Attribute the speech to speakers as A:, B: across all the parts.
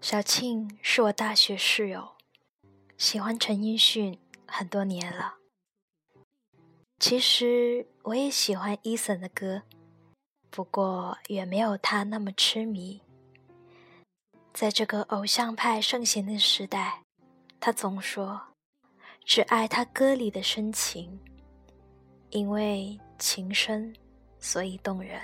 A: 小庆是我大学室友，喜欢陈奕迅很多年了。其实我也喜欢 Eason 的歌，不过远没有他那么痴迷。在这个偶像派盛行的时代，他总说只爱他歌里的深情，因为情深，所以动人。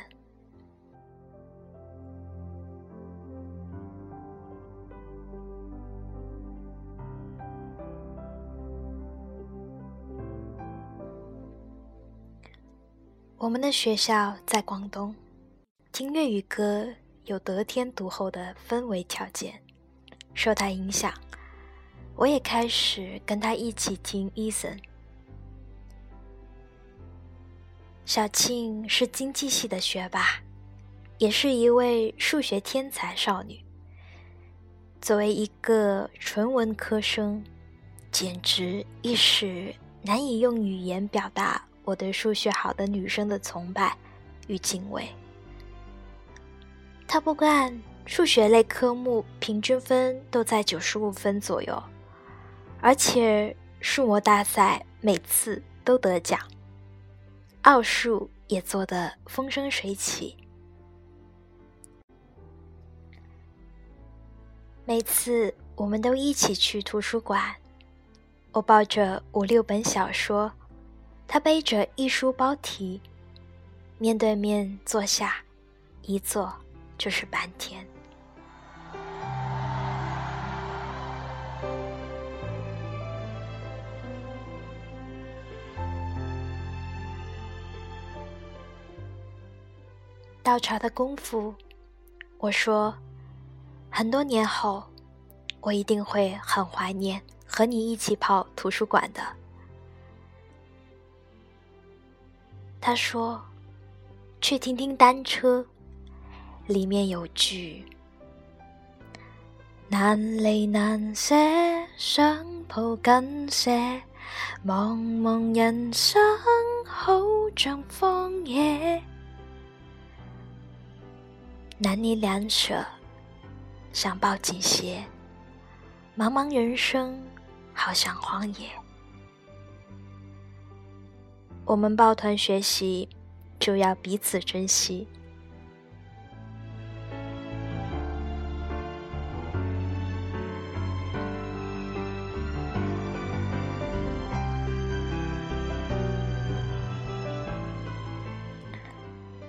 A: 我们的学校在广东，听粤语歌有得天独厚的氛围条件。受他影响，我也开始跟他一起听 Eason。小庆是经济系的学霸，也是一位数学天才少女。作为一个纯文科生，简直一时难以用语言表达。我对数学好的女生的崇拜与敬畏。他不干数学类科目，平均分都在九十五分左右，而且数模大赛每次都得奖，奥数也做得风生水起。每次我们都一起去图书馆，我抱着五六本小说。他背着一书包提，面对面坐下，一坐就是半天。倒茶的功夫，我说，很多年后，我一定会很怀念和你一起泡图书馆的。他说：“去听听单车，里面有句‘难离难舍，想抱紧些，茫茫人生好像荒野，难离难舍，想抱紧些，茫茫人生好像荒野。’”我们抱团学习，就要彼此珍惜。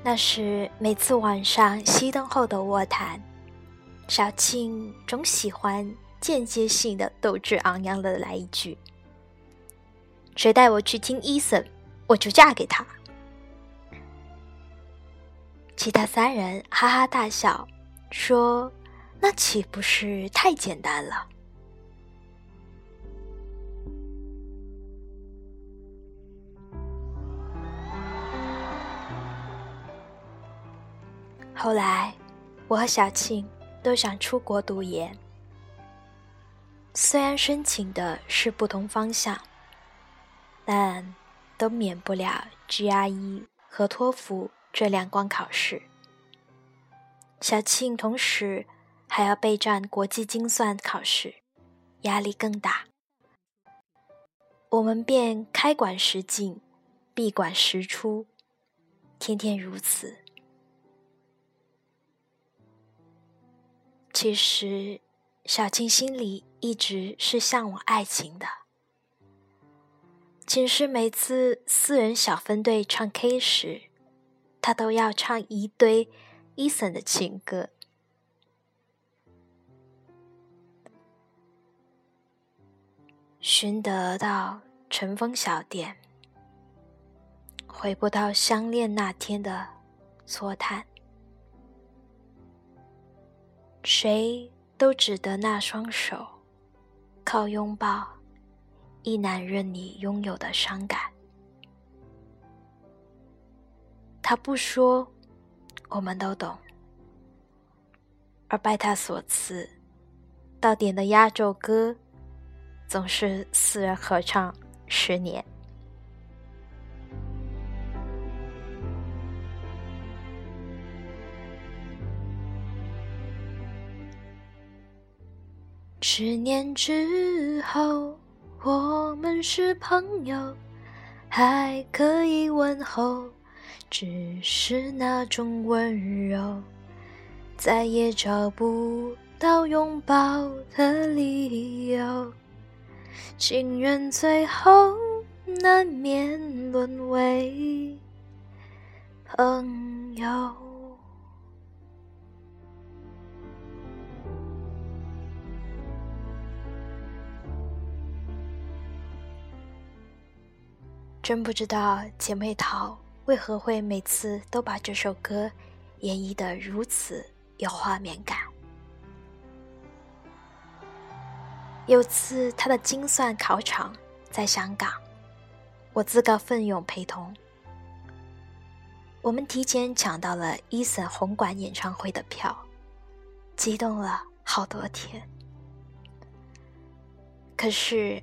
A: 那是每次晚上熄灯后的卧谈，小庆总喜欢间接性的斗志昂扬的来一句：“谁带我去听伊森？”我就嫁给他。其他三人哈哈大笑，说：“那岂不是太简单了？”后来，我和小庆都想出国读研，虽然申请的是不同方向，但。都免不了 GRE 和托福这两关考试。小庆同时还要备战国际精算考试，压力更大。我们便开馆时进，闭馆时出，天天如此。其实，小庆心里一直是向往爱情的。寝室每次四人小分队唱 K 时，他都要唱一堆 Eason 的情歌。寻得到尘封小店，回不到相恋那天的错叹。谁都只得那双手，靠拥抱。亦难任你拥有的伤感。他不说，我们都懂。而拜他所赐，到点的压轴歌，总是四人合唱十年。十年之后，我们是朋友，还可以问候，只是那种温柔，再也找不到拥抱的理由，情人最后难免沦为朋友。真不知道姐妹淘为何会每次都把这首歌演绎得如此有画面感。有次他的精算考场在香港，我自告奋勇陪同。我们提前抢到了伊森红馆演唱会的票，激动了好多天。可是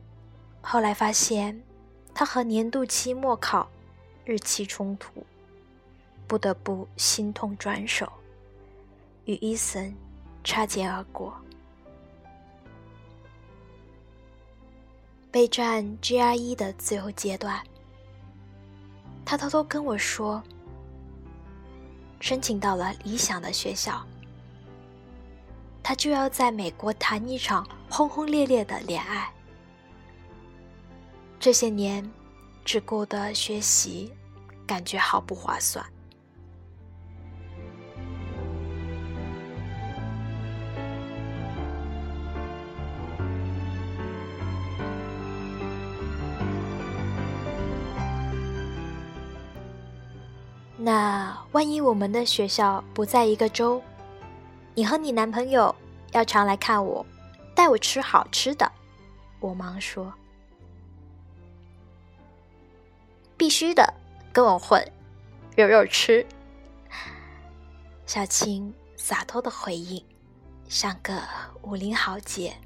A: 后来发现。他和年度期末考日期冲突，不得不心痛转手，与伊森擦肩而过。备战 GRE 的最后阶段，他偷偷跟我说，申请到了理想的学校，他就要在美国谈一场轰轰烈烈的恋爱。这些年，只顾得学习，感觉好不划算。那万一我们的学校不在一个州，你和你男朋友要常来看我，带我吃好吃的。我忙说。必须的，跟我混，肉肉吃。小青洒脱的回应，像个武林豪杰。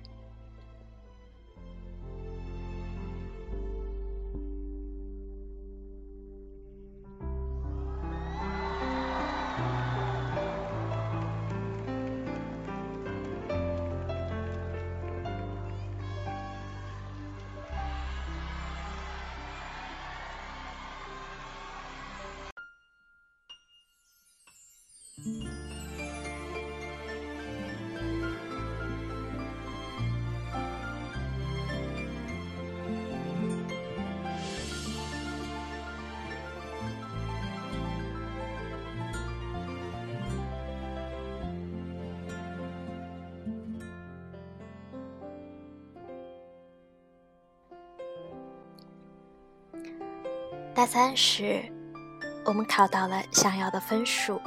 A: 大三时，我们考到了想要的分数，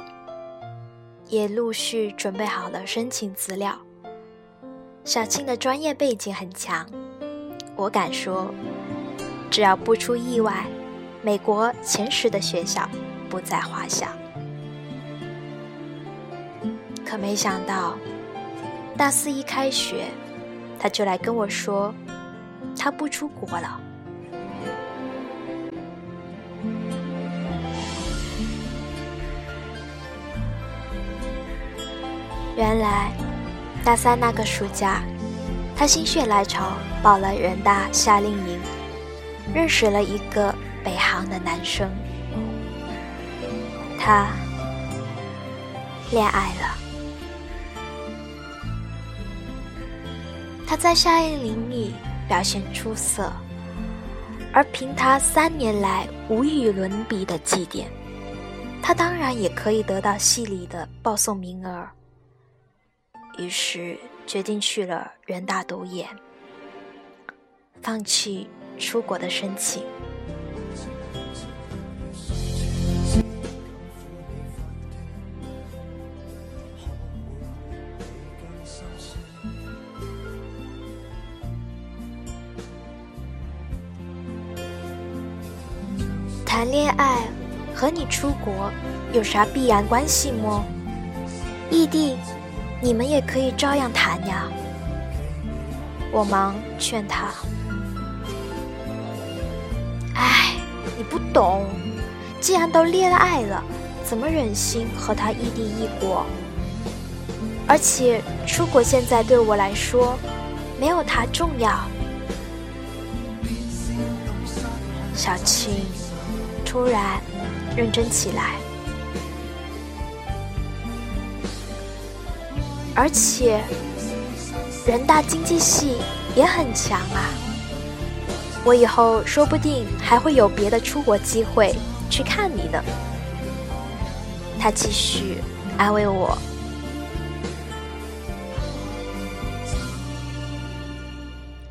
A: 也陆续准备好了申请资料。小青的专业背景很强，我敢说，只要不出意外，美国前十的学校不在话下。可没想到，大四一开学，他就来跟我说，他不出国了。原来，大三那个暑假，他心血来潮报了人大夏令营，认识了一个北航的男生，他恋爱了。他在夏令营里表现出色，而凭他三年来无与伦比的绩点，他当然也可以得到系里的报送名额。于是决定去了人大读研，放弃出国的申请。谈恋爱和你出国有啥必然关系么？异地，你们也可以照样谈呀。我忙劝他。哎，你不懂，既然都恋爱了，怎么忍心和他异地异国？而且出国现在对我来说，没有他重要。小青突然认真起来，而且人大经济系也很强啊！我以后说不定还会有别的出国机会去看你呢。他继续安慰我：“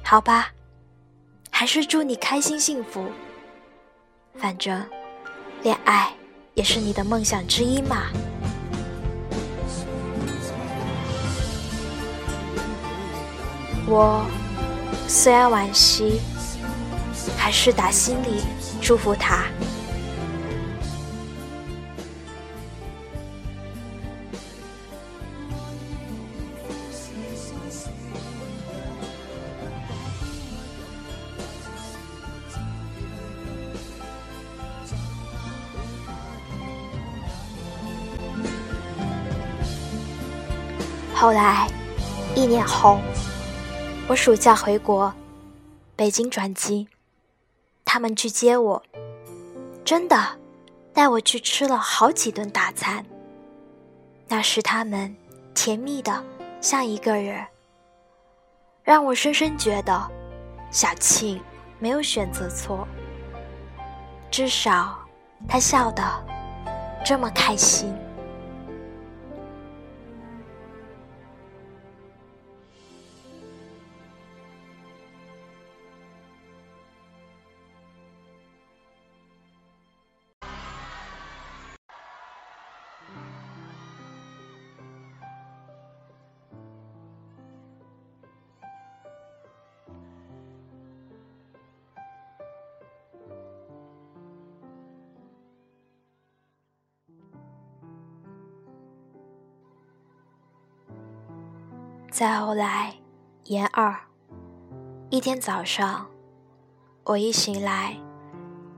A: 好吧，还是祝你开心幸福。”反正，恋爱也是你的梦想之一嘛。我虽然惋惜，还是打心里祝福他。后来，一年后，我暑假回国，北京转机，他们去接我，真的带我去吃了好几顿大餐。那时他们甜蜜的像一个人，让我深深觉得小庆没有选择错，至少他笑得这么开心。再后来，研二，一天早上，我一醒来，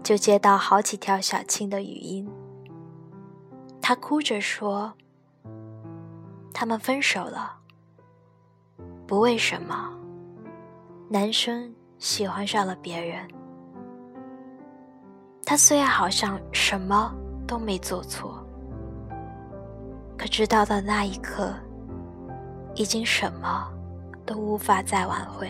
A: 就接到好几条小青的语音。她哭着说：“他们分手了，不为什么，男生喜欢上了别人。他虽然好像什么都没做错，可知道的那一刻。”已经什么都无法再挽回。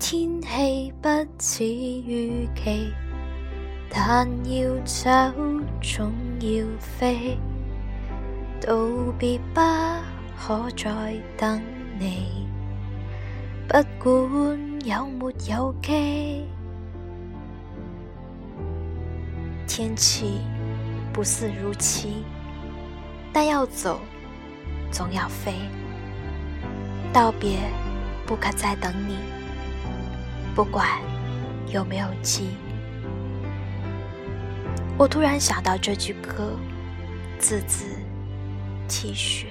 A: 天气不似预期，但要走总要飞，道别不可再等你。不管有没有机，天气不似如期，但要走，总要飞。道别不可再等你，不管有没有机。我突然想到这句歌，字字泣血。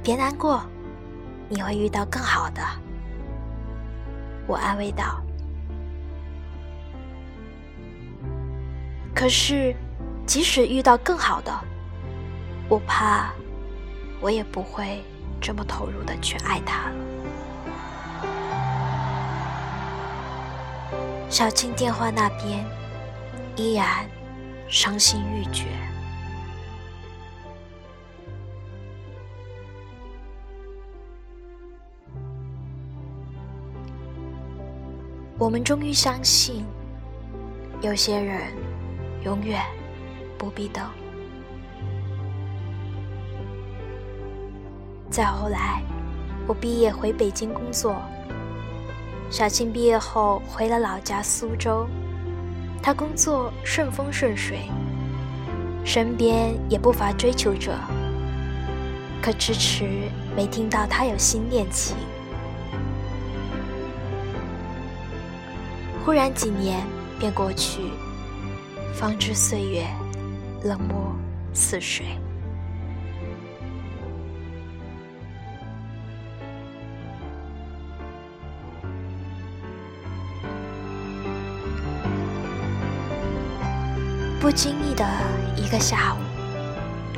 A: 别难过。你会遇到更好的，我安慰道。可是，即使遇到更好的，我怕我也不会这么投入的去爱他了。小青电话那边依然伤心欲绝。我们终于相信，有些人永远不必等。再后来，我毕业回北京工作。小庆毕业后回了老家苏州，他工作顺风顺水，身边也不乏追求者，可迟迟没听到他有新恋情。忽然几年便过去，方知岁月冷漠似水。不经意的一个下午，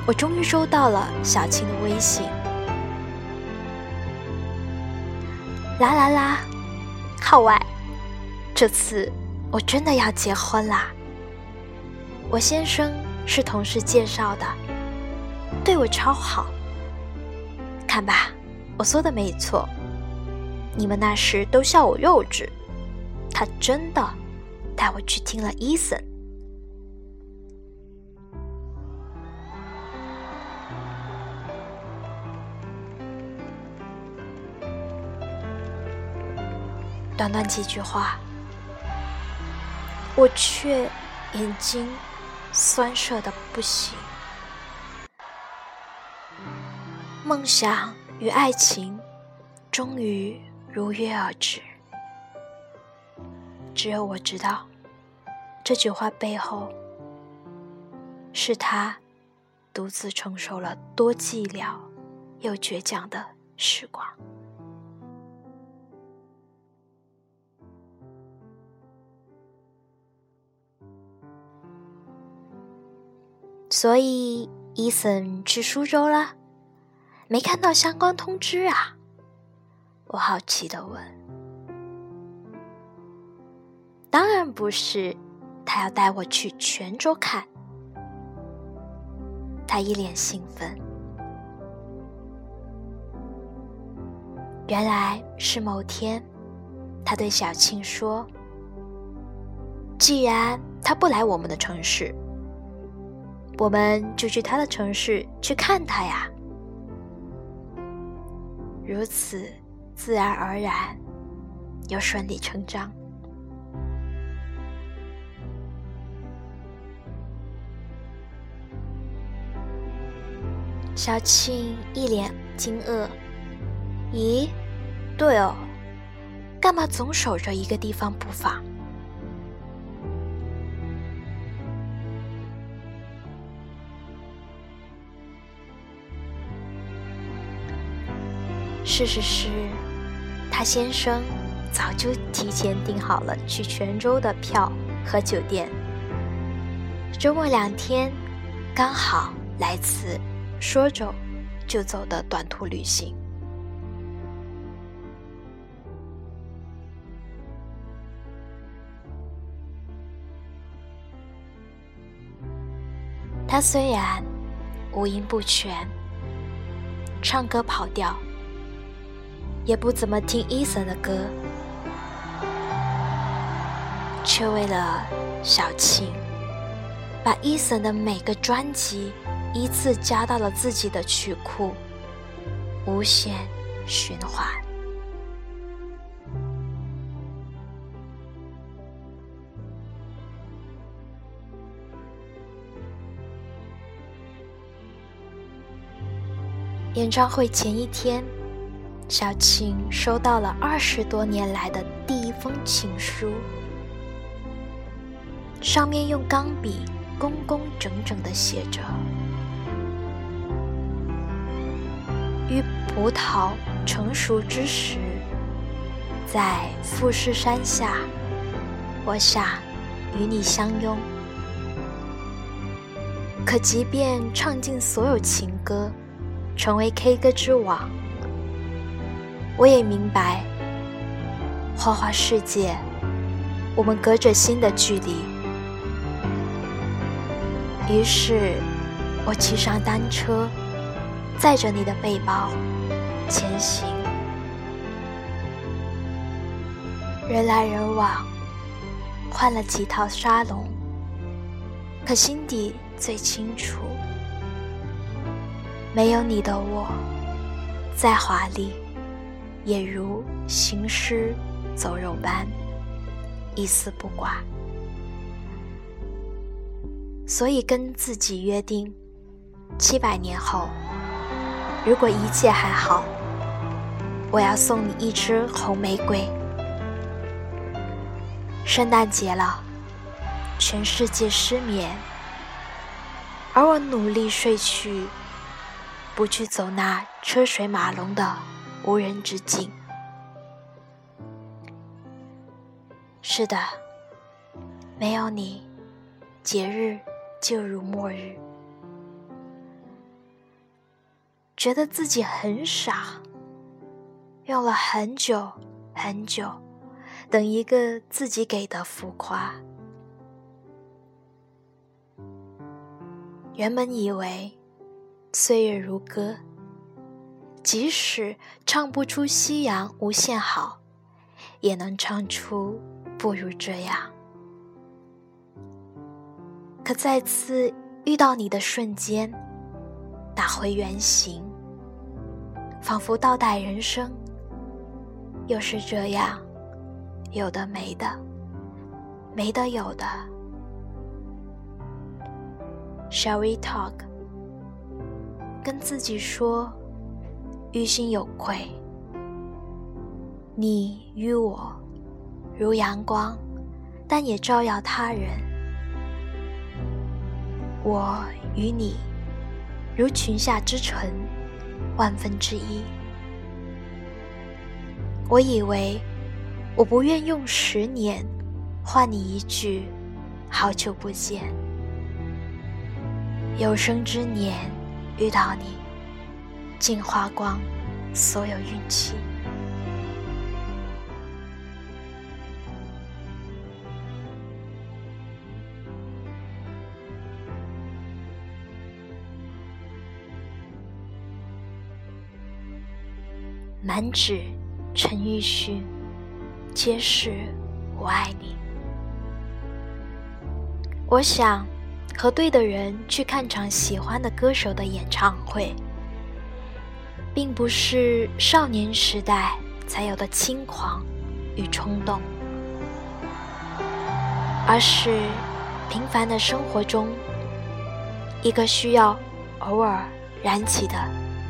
A: 我终于收到了小青的微信。啦啦啦，号外！这次我真的要结婚啦！我先生是同事介绍的，对我超好。看吧，我说的没错，你们那时都笑我幼稚，他真的带我去听了伊森。短短几句话，我却眼睛酸涩的不行。梦想与爱情终于如约而至，只有我知道，这句话背后是他独自承受了多寂寥又倔强的时光。所以，伊森去苏州了，没看到相关通知啊？我好奇的问。当然不是，他要带我去泉州看。他一脸兴奋。原来是某天，他对小庆说：“既然他不来我们的城市。”我们就去他的城市去看他呀，如此自然而然又顺理成章。小庆一脸惊愕：“咦，对哦，干嘛总守着一个地方不放？”事实是，他先生早就提前订好了去泉州的票和酒店，周末两天刚好来次说走就走的短途旅行。他虽然五音不全，唱歌跑调。也不怎么听伊森的歌，却为了小庆，把伊森的每个专辑依次加到了自己的曲库，无限循环。演唱会前一天。小庆收到了二十多年来的第一封情书，上面用钢笔工工整整的写着：“于葡萄成熟之时，在富士山下，我想与你相拥。可即便唱尽所有情歌，成为 K 歌之王。”我也明白，花花世界，我们隔着心的距离。于是，我骑上单车，载着你的背包前行。人来人往，换了几套沙龙，可心底最清楚，没有你的我，再华丽。也如行尸走肉般一丝不挂。所以跟自己约定，七百年后，如果一切还好，我要送你一支红玫瑰。圣诞节了，全世界失眠，而我努力睡去，不去走那车水马龙的无人之境。是的，没有你，节日就如末日。觉得自己很傻，用了很久很久，等一个自己给的浮夸。原本以为岁月如歌，即使唱不出夕阳无限好，也能唱出。不如这样，可再次遇到你的瞬间，打回原形，仿佛倒带人生。又是这样，有的没的，没的有的。Shall we talk？跟自己说，于心有愧。你与我。如阳光，但也照耀他人。我与你，如群下之尘，万分之一。我以为，我不愿用十年换你一句好久不见。有生之年遇到你，竟花光所有运气。满纸陈奕迅，皆是我爱你。我想和对的人去看场喜欢的歌手的演唱会，并不是少年时代才有的轻狂与冲动，而是平凡的生活中一个需要偶尔燃起的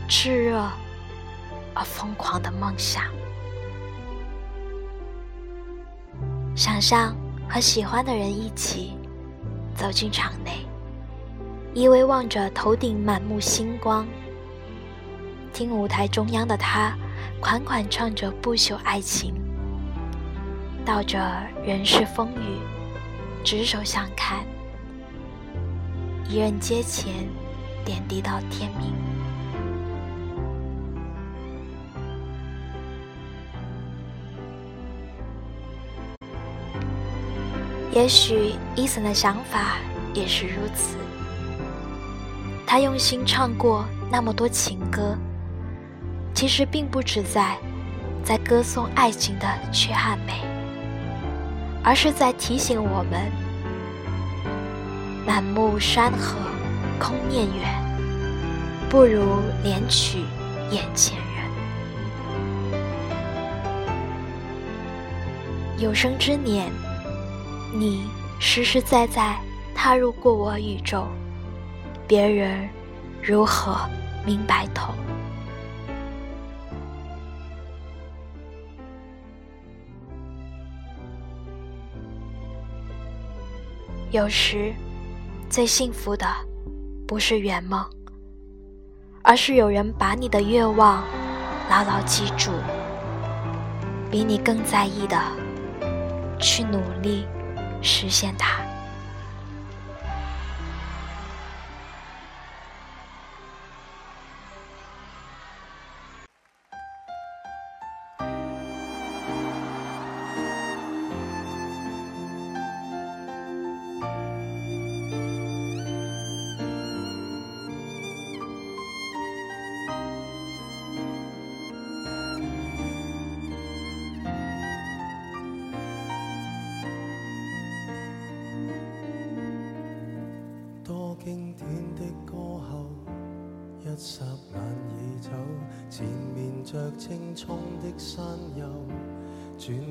A: 炽热。而疯狂的梦想，想象和喜欢的人一起走进场内，依偎望着头顶满目星光，听舞台中央的他款款唱着不朽爱情，道着人世风雨，执手相看，一任阶前，点滴到天明。也许伊森的想法也是如此。他用心唱过那么多情歌，其实并不只在在歌颂爱情的缺憾美，而是在提醒我们：满目山河空念远，不如怜取眼前人。有生之年。你实实在在踏入过我宇宙，别人如何明白透？有时，最幸福的不是圆梦，而是有人把你的愿望牢牢记住，比你更在意的去努力。实现它。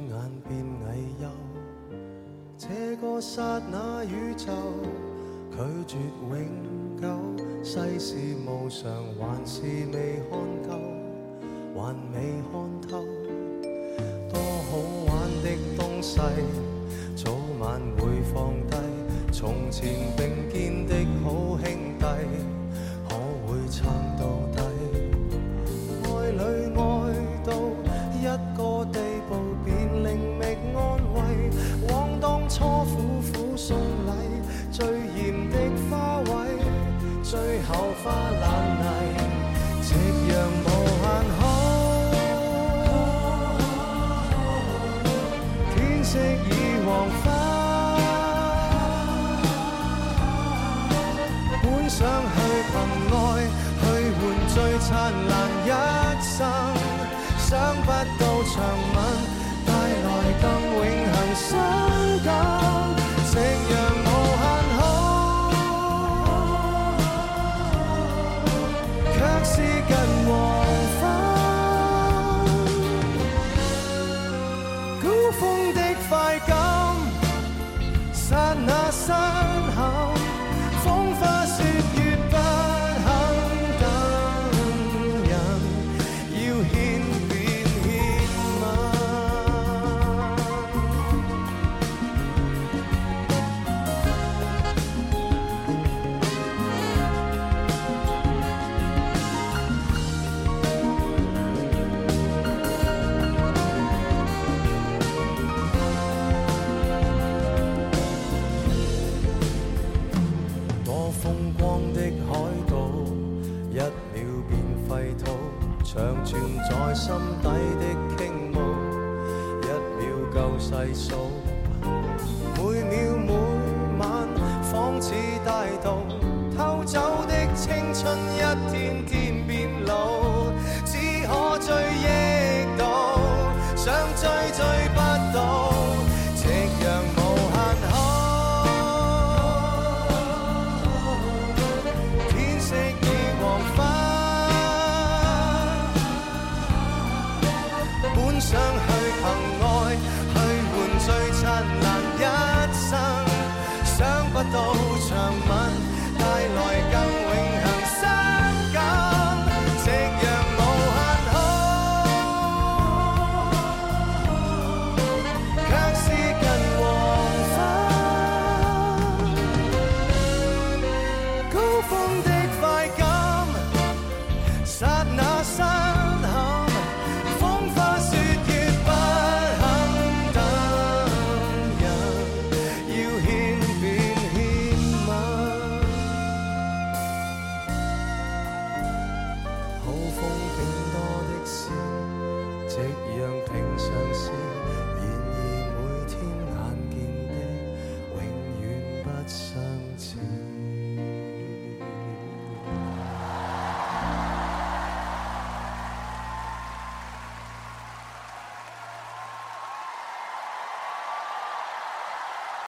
B: 眼变矮幼。这个刹那宇宙拒绝永久，世事无常，还是未看够，还未看透。多好玩的东西，早晚会放低。从前并肩的好兄弟，可会曾？灿烂。So.